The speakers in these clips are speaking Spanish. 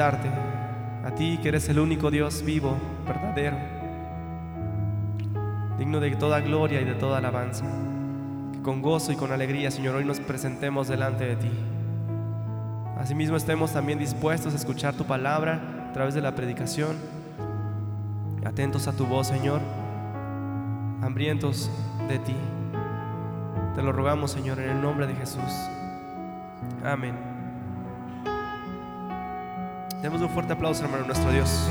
a ti que eres el único Dios vivo, verdadero, digno de toda gloria y de toda alabanza. Que con gozo y con alegría, Señor, hoy nos presentemos delante de ti. Asimismo estemos también dispuestos a escuchar tu palabra a través de la predicación, atentos a tu voz, Señor, hambrientos de ti. Te lo rogamos, Señor, en el nombre de Jesús. Amén. Demos un fuerte aplauso, hermano, a nuestro Dios.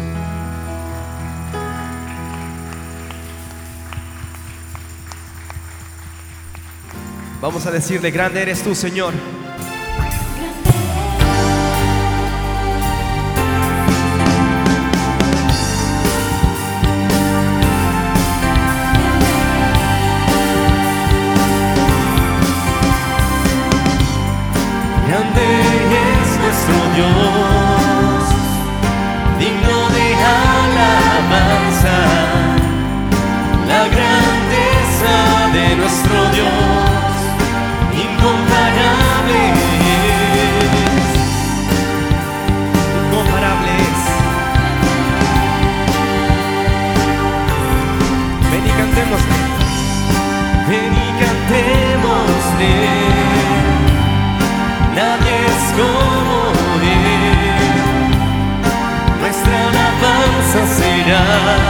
Vamos a decirle, grande eres tú, Señor. love.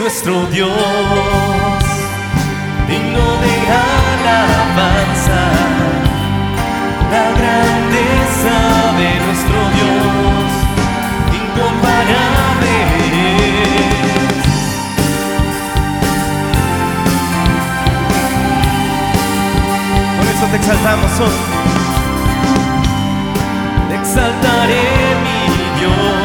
Nuestro Dios, digno de alabanza, la grandeza de nuestro Dios, incomparable. Por eso te exaltamos hoy. Te exaltaré mi Dios,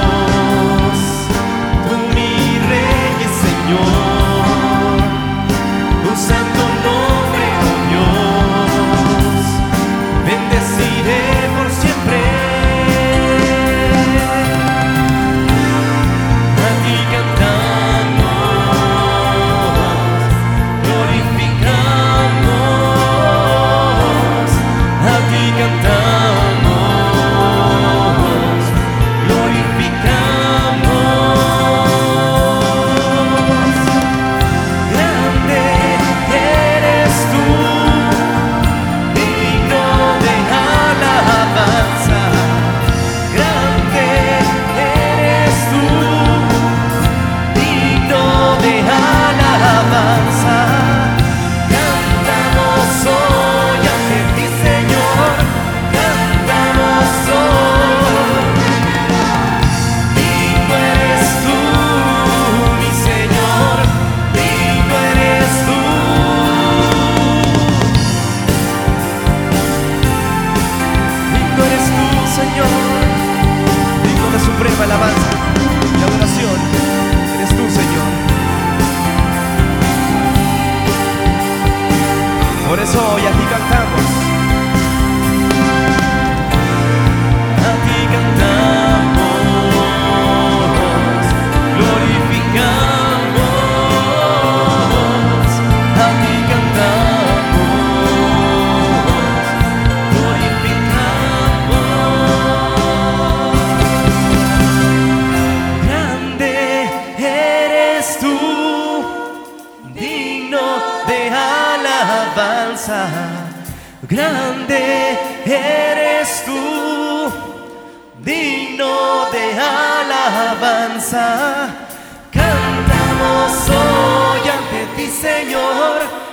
eres tú, digno de alabanza. Cantamos hoy ante ti, Señor.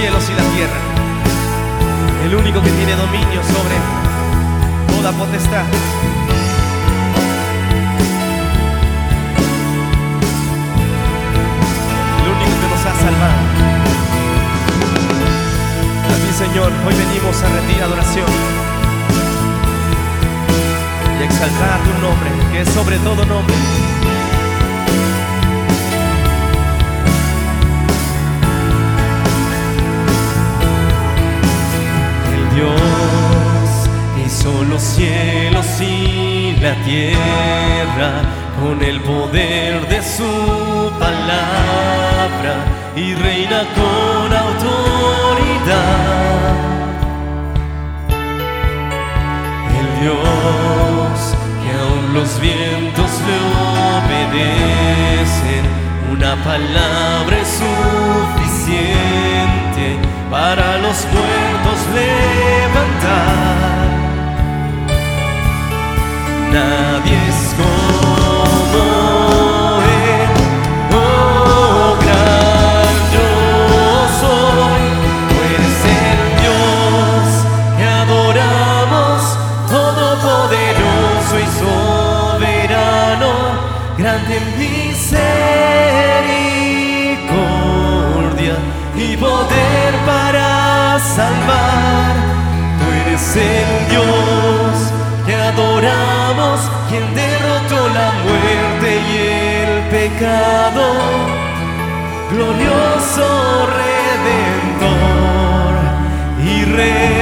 Cielos y la tierra, el único que tiene dominio sobre toda potestad. El único que nos ha salvado. A ti, Señor, hoy venimos a rendir adoración y a exaltar tu nombre, que es sobre todo nombre. Dios hizo los cielos y la tierra con el poder de su palabra y reina con autoridad. El Dios que aún los vientos le obedecen, una palabra es suficiente para los muertos levantar. Nadie es como Él, oh gran yo soy, eres el Dios que adoramos, todopoderoso y soberano, grande en misericordia y poder para salvar. Eres el Dios que adoramos, quien derrotó la muerte y el pecado. Glorioso Redentor y Rey,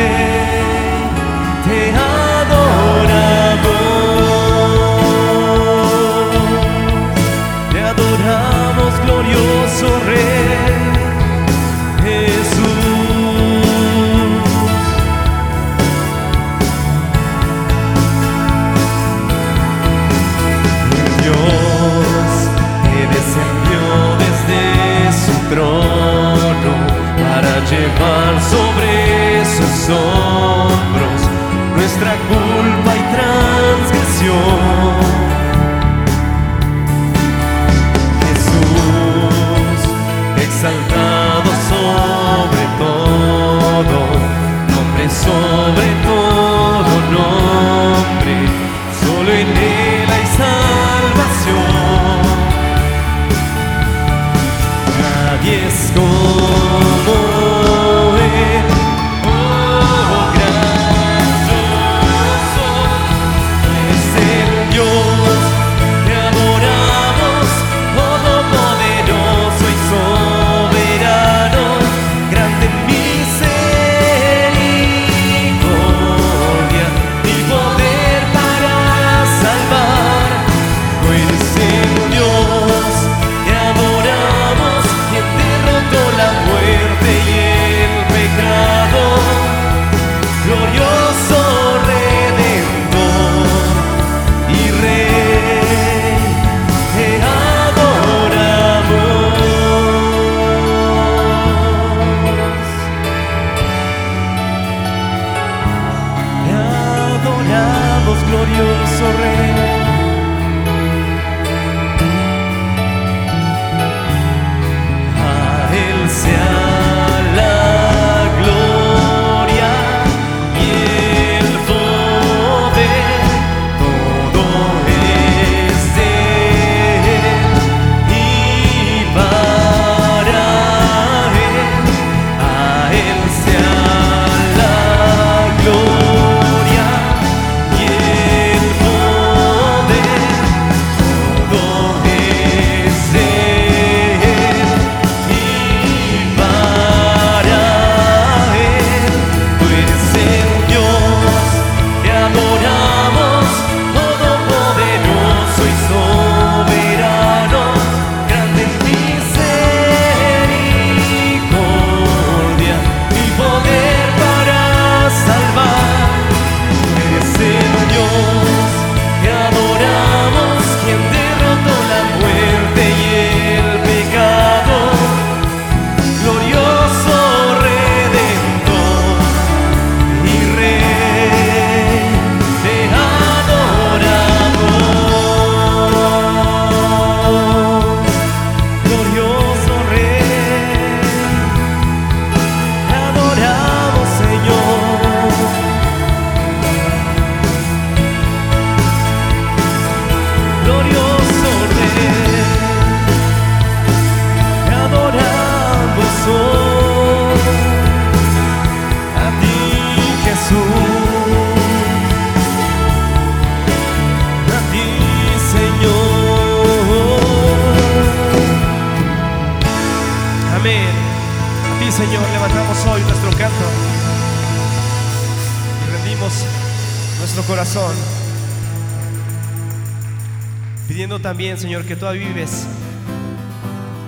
que tú avives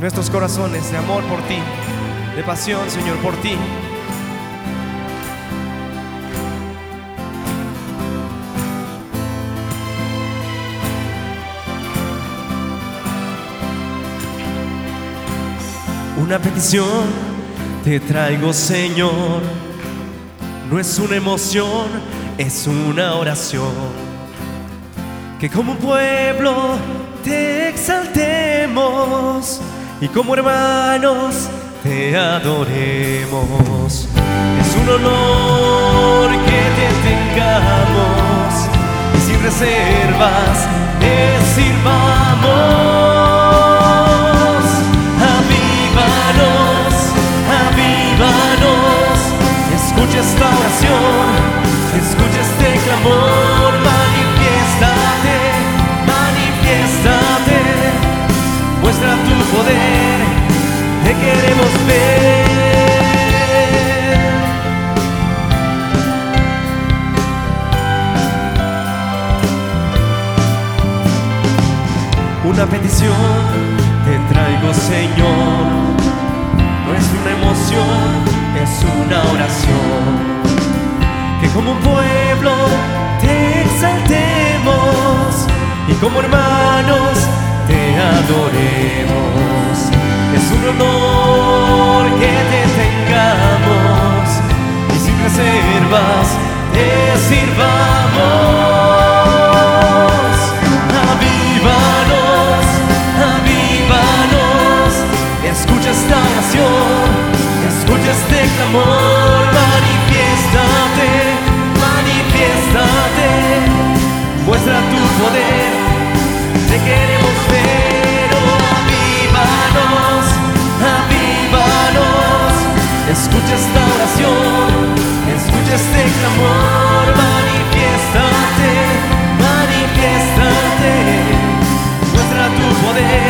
nuestros corazones de amor por ti, de pasión, Señor, por ti. Una petición te traigo, Señor. No es una emoción, es una oración. Que como pueblo te exaltemos y como hermanos te adoremos. Es un honor que te tengamos y sin reservas te sirvamos. Avívanos, avívanos, escucha esta oración, escucha este clamor, muestra tu poder, te queremos ver. Una petición te traigo, Señor. No es una emoción, es una oración. Que como pueblo te exaltemos y como hermanos te adoremos. Es un honor que te tengamos y sin reservas te sirvamos. Avívanos, avívanos, escucha esta oración, escucha este clamor, manifiéstate, manifiéstate, muestra tu poder, te queremos escucha esta oración, escucha este clamor, manifiéstate, manifiéstate, muestra tu poder,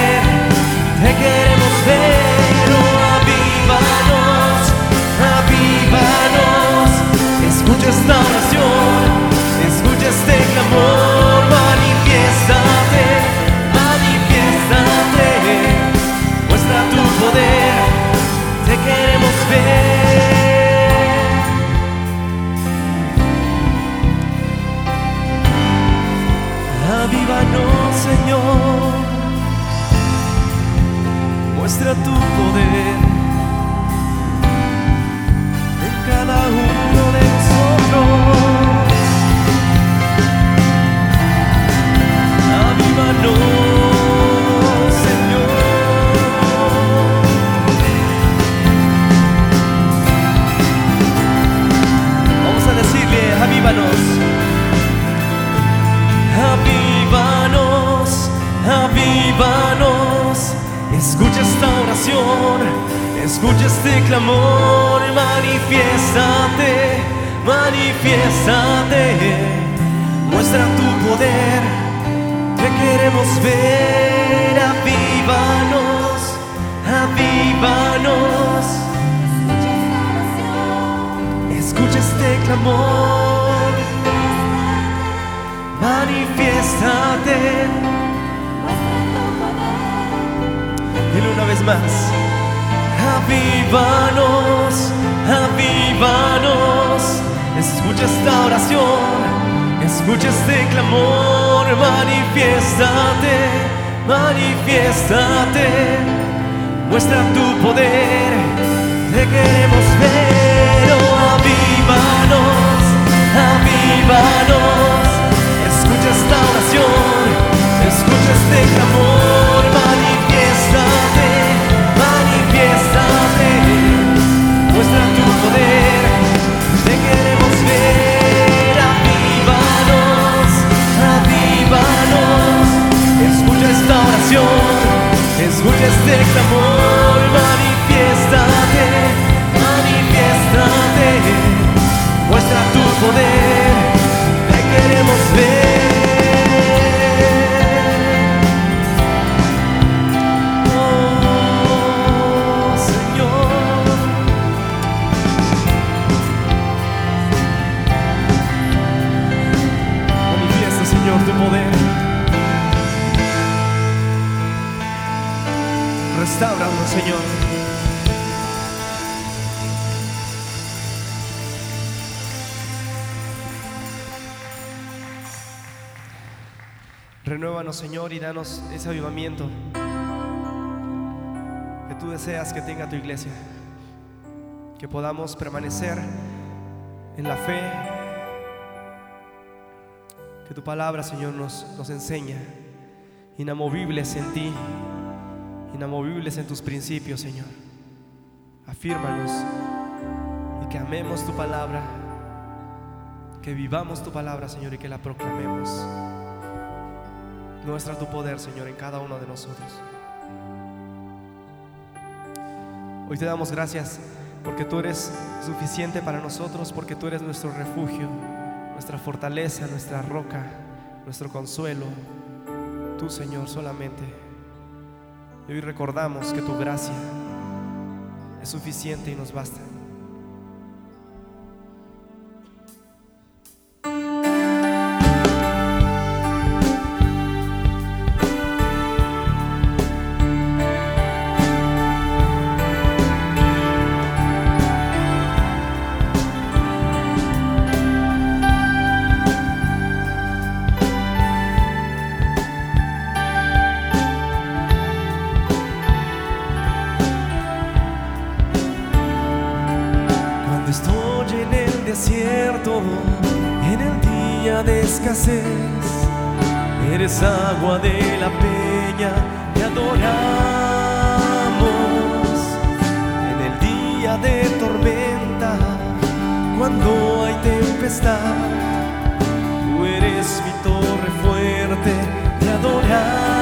Esta oración, escucha este clamor, manifiéstate, manifiéstate. Muestra tu poder, te queremos ver, oh, avívanos, avívanos. Escucha esta oración, escucha este clamor, escucha este clamor, Renuévanos, Señor, y danos ese avivamiento que tú deseas que tenga tu iglesia. Que podamos permanecer en la fe que tu palabra, Señor, nos, nos enseña. Inamovibles en ti, inamovibles en tus principios, Señor. Afírmanos y que amemos tu palabra, que vivamos tu palabra, Señor, y que la proclamemos. Muestra tu poder, Señor, en cada uno de nosotros. Hoy te damos gracias porque tú eres suficiente para nosotros, porque tú eres nuestro refugio, nuestra fortaleza, nuestra roca, nuestro consuelo. Tú, Señor, solamente. Y hoy recordamos que tu gracia es suficiente y nos basta. Eres agua de la peña, te adoramos. En el día de tormenta, cuando hay tempestad, tú eres mi torre fuerte, te adoramos.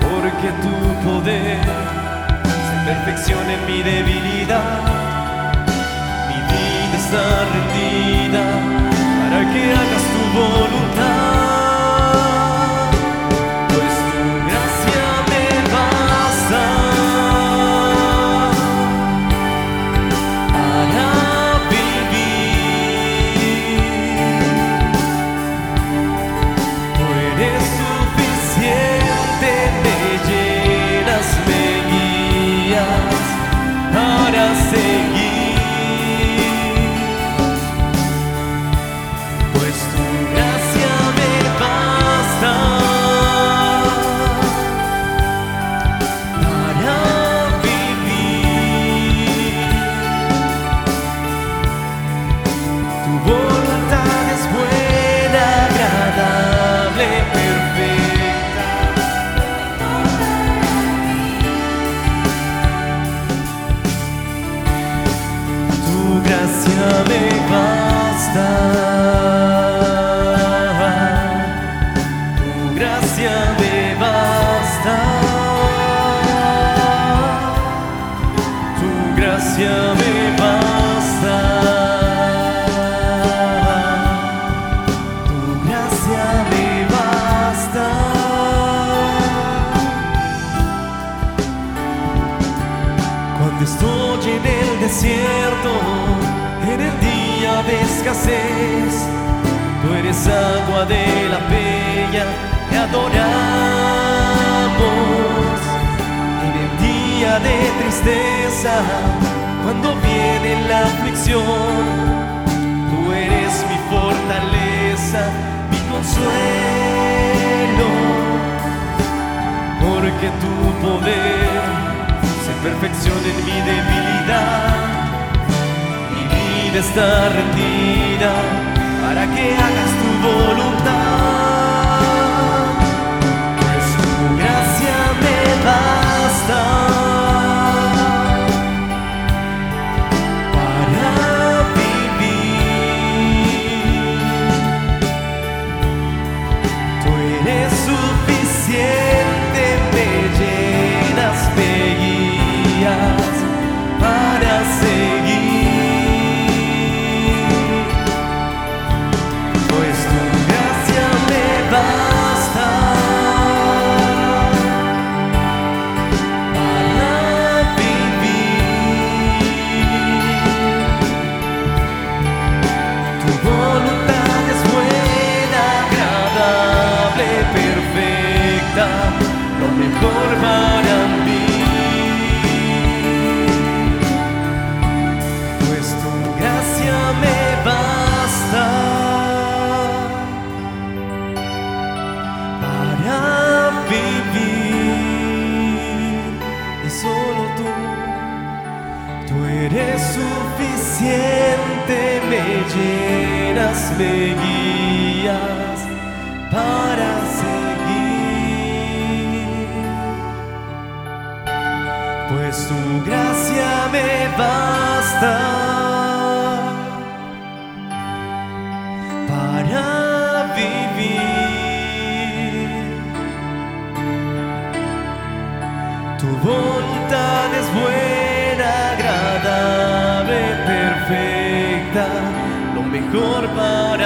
Porque tu poder se perfecciona en mi debilidad. Está para que hagas tu voluntad. En mi debilidad. Mi vida está rendida para que hagas tu voluntad. Me para seguir. Pues tu gracia me basta about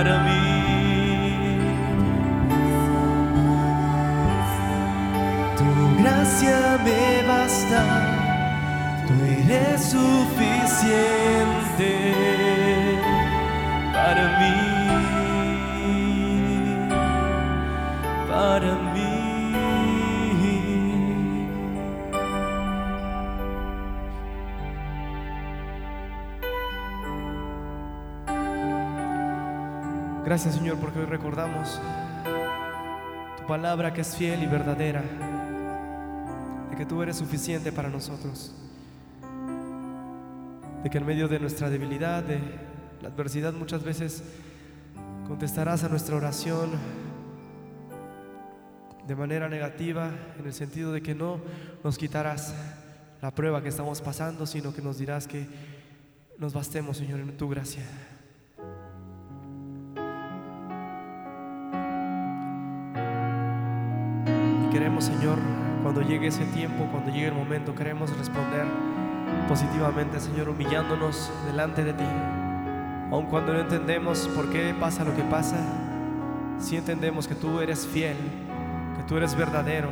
para mí. Tu gracia me basta, tú eres suficiente para mí. Para mí. Gracias Señor porque hoy recordamos tu palabra que es fiel y verdadera, de que tú eres suficiente para nosotros, de que en medio de nuestra debilidad, de la adversidad muchas veces contestarás a nuestra oración de manera negativa, en el sentido de que no nos quitarás la prueba que estamos pasando, sino que nos dirás que nos bastemos, Señor, en tu gracia. Queremos, Señor, cuando llegue ese tiempo, cuando llegue el momento, queremos responder positivamente, Señor, humillándonos delante de ti. Aun cuando no entendemos por qué pasa lo que pasa, sí entendemos que tú eres fiel, que tú eres verdadero,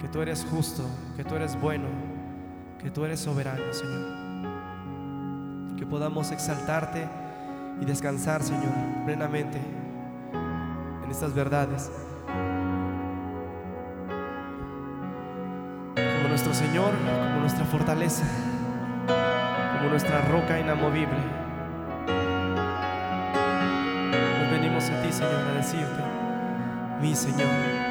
que tú eres justo, que tú eres bueno, que tú eres soberano, Señor. Que podamos exaltarte y descansar, Señor, plenamente en estas verdades. Nuestro Señor, como nuestra fortaleza, como nuestra roca inamovible. Nos venimos a ti, Señor, a decirte, mi Señor.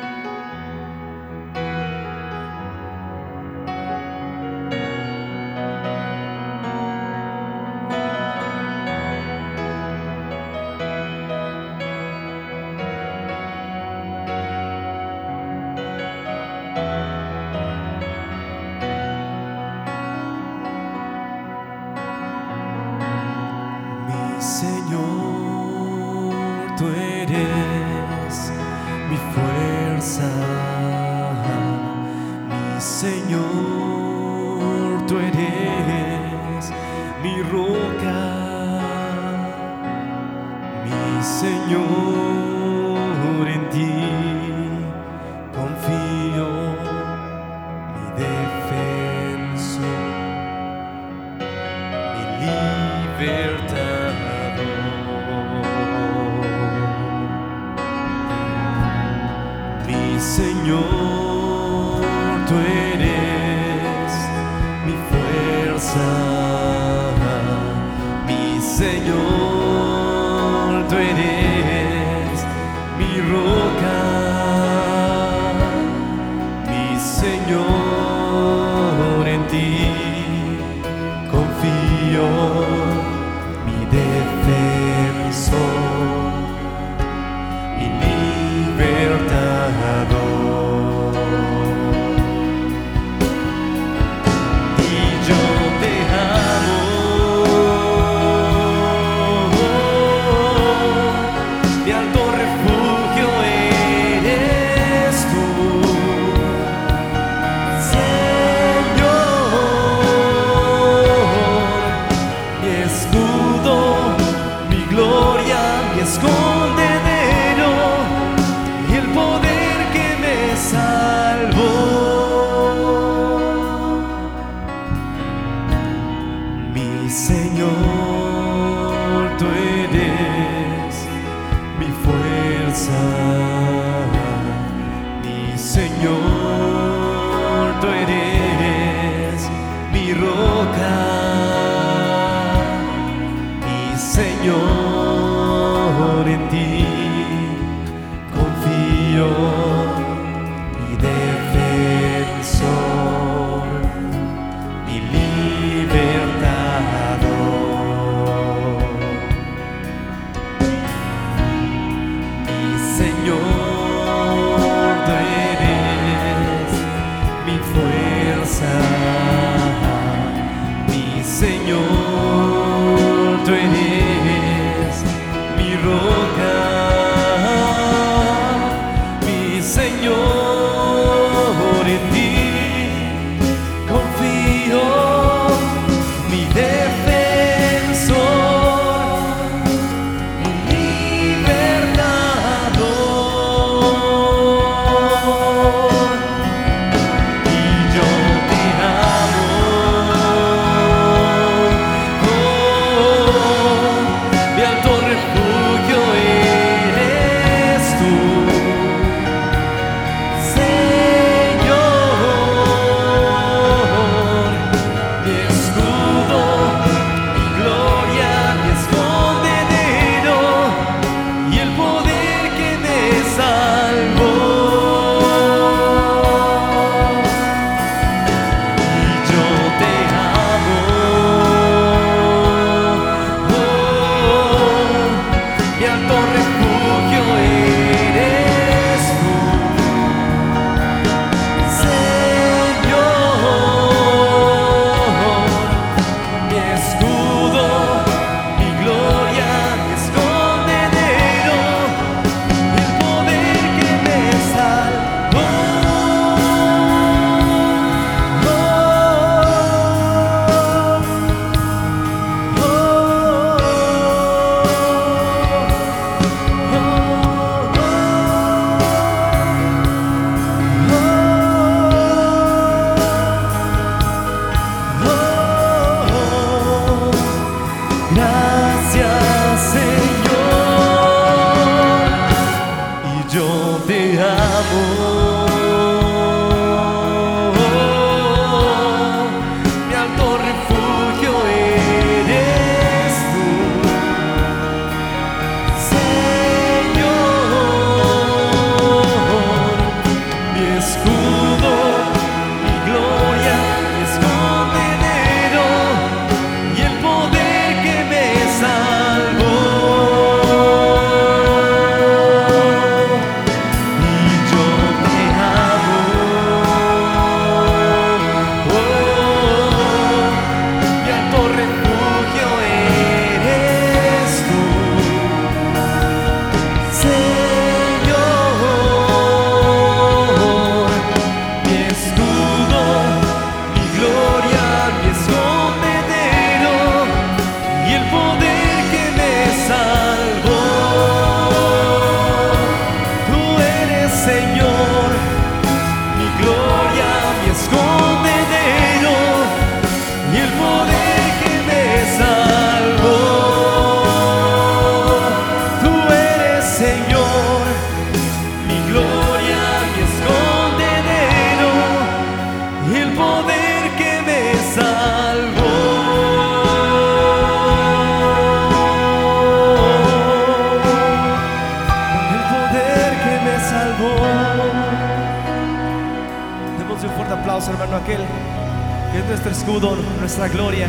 Es nuestro escudo, nuestra gloria,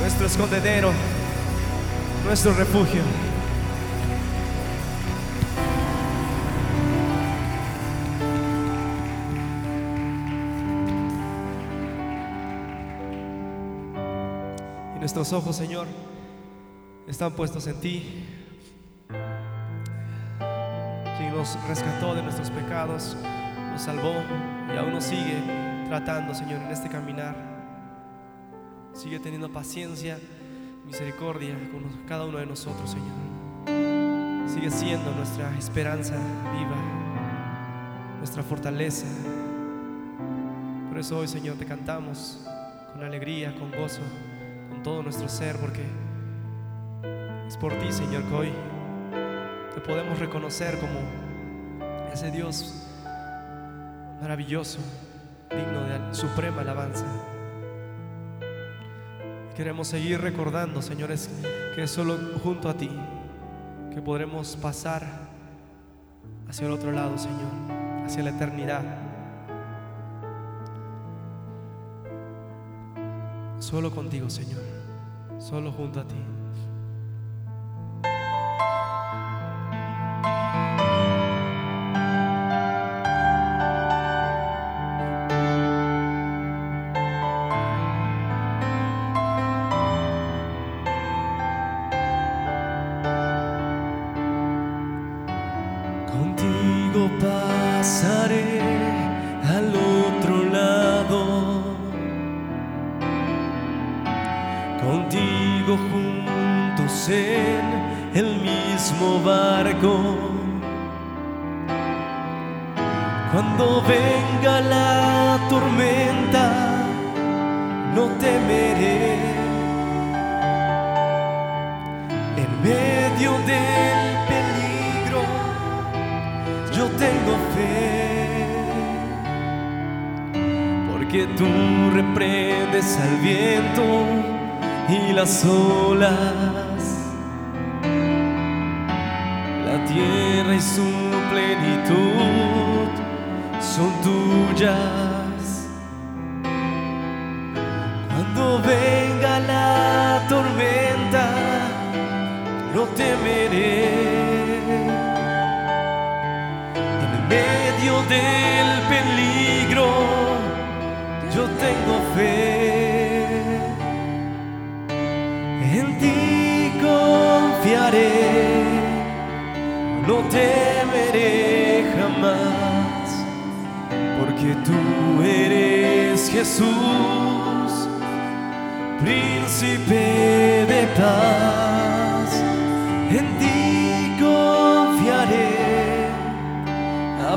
nuestro escondedero, nuestro refugio. Y nuestros ojos, Señor, están puestos en ti, quien nos rescató de nuestros pecados, nos salvó y aún nos sigue tratando, Señor, en este caminar. Sigue teniendo paciencia, misericordia con cada uno de nosotros, Señor. Sigue siendo nuestra esperanza viva, nuestra fortaleza. Por eso hoy, Señor, te cantamos con alegría, con gozo, con todo nuestro ser, porque es por ti, Señor, que hoy te podemos reconocer como ese Dios maravilloso, digno de suprema alabanza. Queremos seguir recordando, señores, que es solo junto a ti que podremos pasar hacia el otro lado, Señor, hacia la eternidad. Solo contigo, Señor, solo junto a ti. Medio del peligro yo tengo fe, porque tú reprendes al viento y las olas, la tierra y su plenitud son tuyas. Temeré en medio del peligro yo tengo fe. En ti confiaré, no temeré jamás, porque tú eres Jesús, príncipe de paz.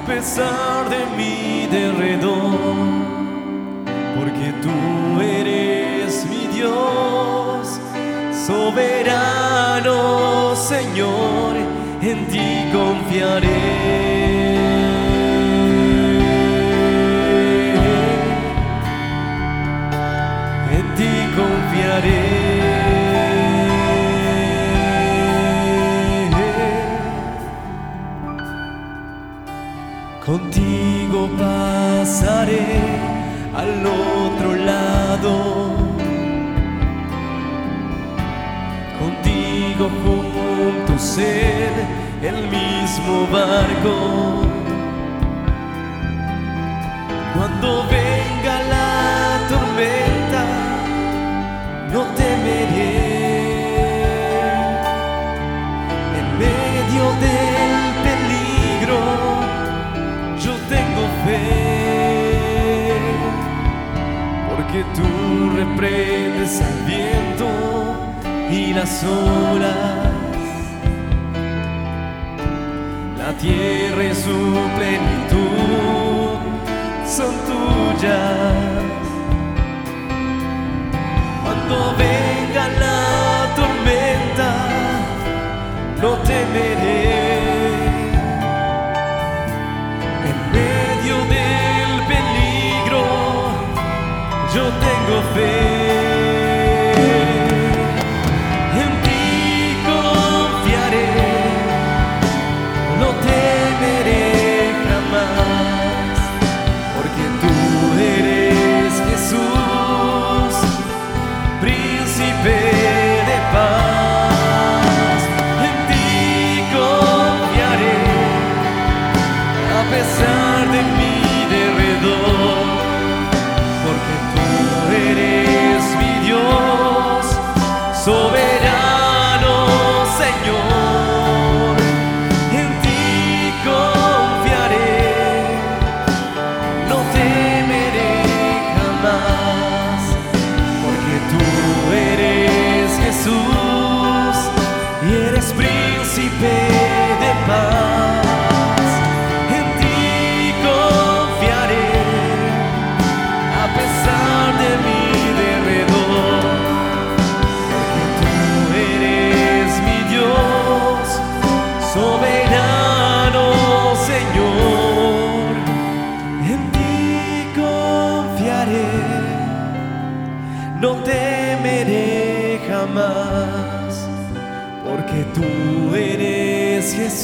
Pesar de mi derredor, porque tú eres mi Dios, soberano Señor, en ti confiaré. Pasaré al otro lado. Contigo juntos en el mismo barco. Reprendes al viento y las olas, la tierra y su plenitud son tuyas. Cuando venga la tormenta, no temeré.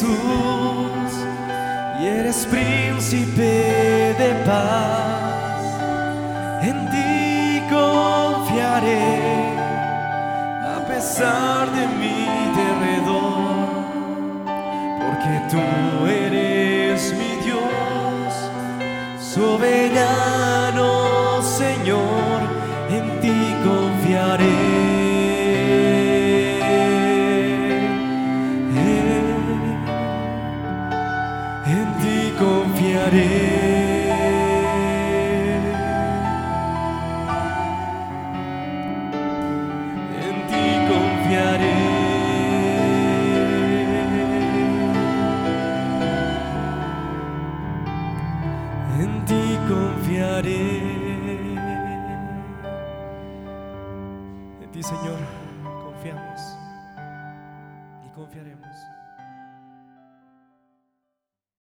Eres